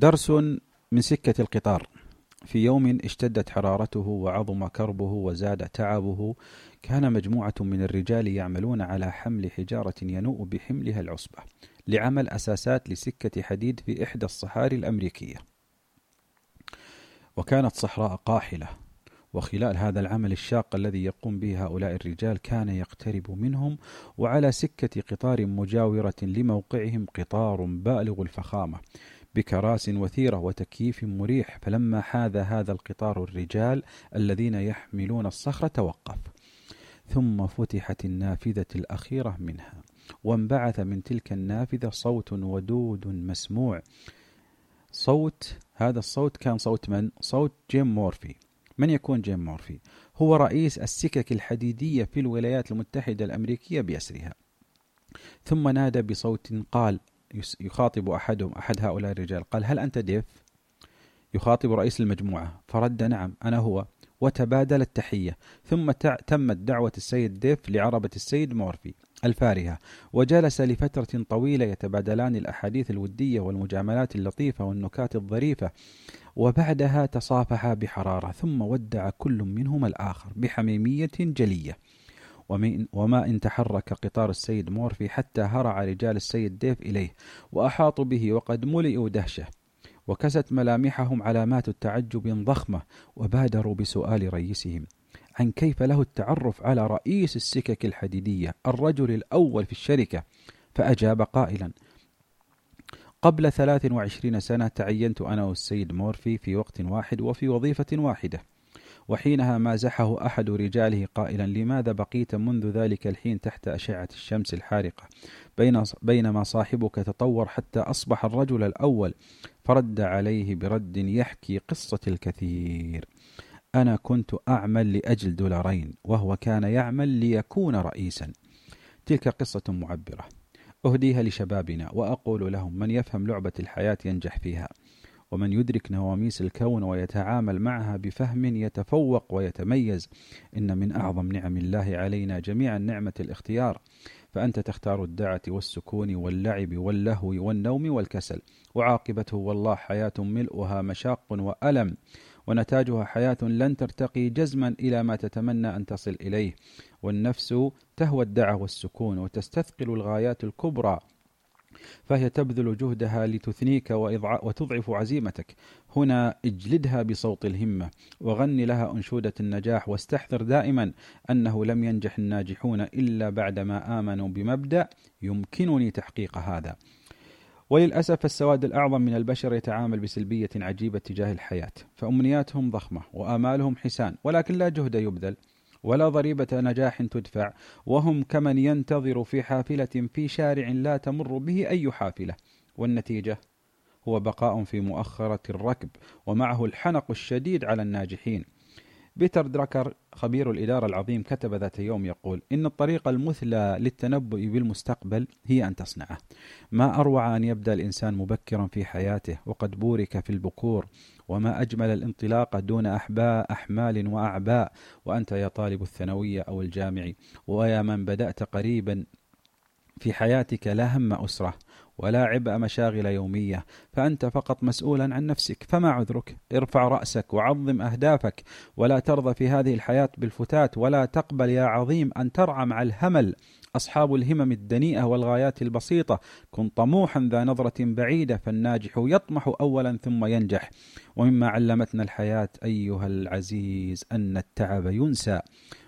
درس من سكة القطار. في يوم اشتدت حرارته وعظم كربه وزاد تعبه كان مجموعة من الرجال يعملون على حمل حجارة ينوء بحملها العصبة لعمل أساسات لسكة حديد في إحدى الصحاري الأمريكية. وكانت صحراء قاحلة. وخلال هذا العمل الشاق الذي يقوم به هؤلاء الرجال كان يقترب منهم وعلى سكة قطار مجاورة لموقعهم قطار بالغ الفخامة. بكراسي وثيرة وتكييف مريح فلما حاذى هذا القطار الرجال الذين يحملون الصخرة توقف ثم فتحت النافذة الأخيرة منها وانبعث من تلك النافذة صوت ودود مسموع صوت هذا الصوت كان صوت من؟ صوت جيم مورفي من يكون جيم مورفي؟ هو رئيس السكك الحديدية في الولايات المتحدة الأمريكية بأسرها ثم نادى بصوت قال يخاطب أحدهم أحد هؤلاء الرجال قال هل أنت ديف؟ يخاطب رئيس المجموعة. فرد نعم أنا هو. وتبادل التحية. ثم تمت دعوة السيد ديف لعربة السيد مورفي الفارهة. وجلس لفترة طويلة يتبادلان الأحاديث الودية والمجاملات اللطيفة والنكات الظريفة وبعدها تصافحا بحرارة. ثم ودع كل منهما الآخر بحميمية جلية. وما إن تحرك قطار السيد مورفي حتى هرع رجال السيد ديف إليه وأحاطوا به وقد ملئوا دهشة. وكست ملامحهم علامات التعجب ضخمة وبادروا بسؤال رئيسهم عن كيف له التعرف على رئيس السكك الحديدية الرجل الأول في الشركة. فأجاب قائلا قبل 23 سنة تعينت أنا والسيد مورفي في وقت واحد وفي وظيفة واحدة. وحينها مازحه أحد رجاله قائلا لماذا بقيت منذ ذلك الحين تحت أشعة الشمس الحارقة؟ بينما صاحبك تطور حتى أصبح الرجل الأول فرد عليه برد يحكي قصة الكثير. أنا كنت أعمل لأجل دولارين وهو كان يعمل ليكون رئيسا. تلك قصة معبرة. أهديها لشبابنا وأقول لهم من يفهم لعبة الحياة ينجح فيها. ومن يدرك نواميس الكون ويتعامل معها بفهم يتفوق ويتميز. إن من أعظم نعم الله علينا جميعا نعمة الاختيار. فأنت تختار الدعة والسكون واللعب واللهو والنوم والكسل. وعاقبته والله حياة ملؤها مشاق وألم. ونتاجها حياة لن ترتقي جزما إلى ما تتمنى أن تصل إليه. والنفس تهوى الدعة والسكون وتستثقل الغايات الكبرى. فهي تبذل جهدها لتثنيك وتضعف عزيمتك. هنا اجلدها بصوت الهمة وغني لها أنشودة النجاح واستحضر دائما أنه لم ينجح الناجحون إلا بعدما آمنوا بمبدأ يمكنني تحقيق هذا. وللأسف السواد الأعظم من البشر يتعامل بسلبية عجيبة تجاه الحياة فأمنياتهم ضخمة وآمالهم حسان ولكن لا جهد يبذل. ولا ضريبة نجاح تدفع وهم كمن ينتظر في حافلة في شارع لا تمر به أي حافلة. والنتيجة؟ هو بقاء في مؤخرة الركب ومعه الحنق الشديد على الناجحين. بيتر دراكر خبير الإدارة العظيم كتب ذات يوم يقول إن الطريقة المثلى للتنبؤ بالمستقبل هي أن تصنعه. ما أروع أن يبدأ الإنسان مبكرا في حياته وقد بورك في البكور وما أجمل الانطلاق دون أحباء أحمال وأعباء وأنت يا طالب الثانوية أو الجامعي. ويا من بدأت قريبا في حياتك لا هم أسرة. ولا عبء مشاغل يومية فأنت فقط مسؤولا عن نفسك فما عذرك؟ ارفع رأسك وعظم أهدافك ولا ترضى في هذه الحياة بالفتات ولا تقبل يا عظيم أن ترعى مع الهمل. أصحاب الهمم الدنيئة والغايات البسيطة كن طموحا ذا نظرة بعيدة فالناجح يطمح أولا ثم ينجح. ومما علمتنا الحياة أيها العزيز أن التعب ينسى.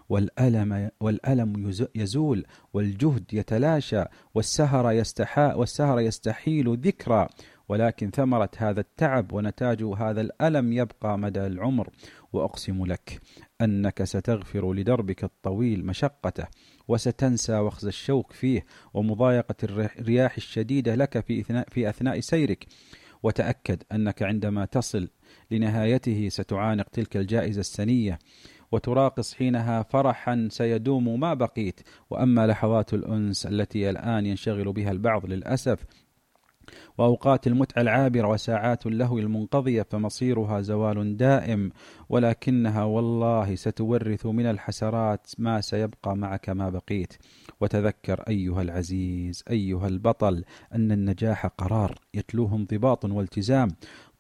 والألم والألم يزول والجهد يتلاشى والسهر يستحا والسهر يستحيل ذكرى. ولكن ثمرة هذا التعب ونتاج هذا الألم يبقى مدى العمر. وأقسم لك أنك ستغفر لدربك الطويل مشقته وستنسى وخز الشوك فيه ومضايقة الرياح الشديدة لك في أثناء, في أثناء سيرك. وتأكد أنك عندما تصل لنهايته ستعانق تلك الجائزة السنية. وتراقص حينها فرحا سيدوم ما بقيت. وأما لحظات الأنس التي الآن ينشغل بها البعض للأسف وأوقات المتعة العابرة وساعات اللهو المنقضية فمصيرها زوال دائم. ولكنها والله ستورث من الحسرات ما سيبقى معك ما بقيت. وتذكر أيها العزيز أيها البطل أن النجاح قرار. يتلوه انضباط والتزام.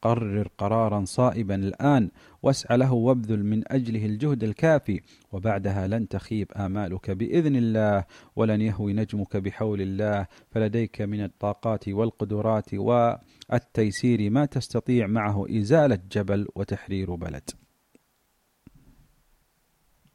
قرر قرارا صائبا الآن واسع له وابذل من أجله الجهد الكافي وبعدها لن تخيب آمالك بإذن الله ولن يهوي نجمك بحول الله فلديك من الطاقات والقدرات والتيسير ما تستطيع معه إزالة جبل وتحرير بلد.